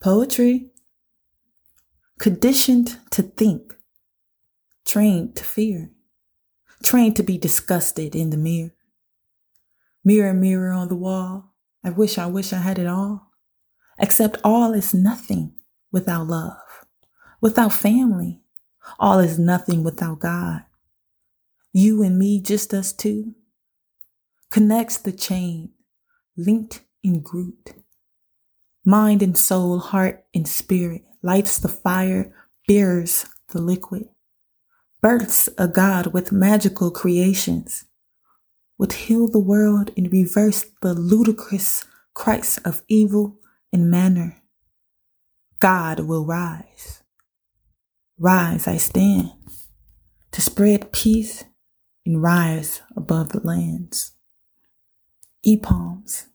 Poetry. Conditioned to think, trained to fear, trained to be disgusted in the mirror. Mirror, mirror on the wall, I wish, I wish I had it all. Except all is nothing without love, without family. All is nothing without God. You and me, just us two. Connects the chain, linked in Groot. Mind and soul, heart and spirit, lights the fire, bears the liquid. Births a God with magical creations, would heal the world and reverse the ludicrous Christ of evil and manner. God will rise. Rise, I stand, to spread peace and rise above the lands. E palms.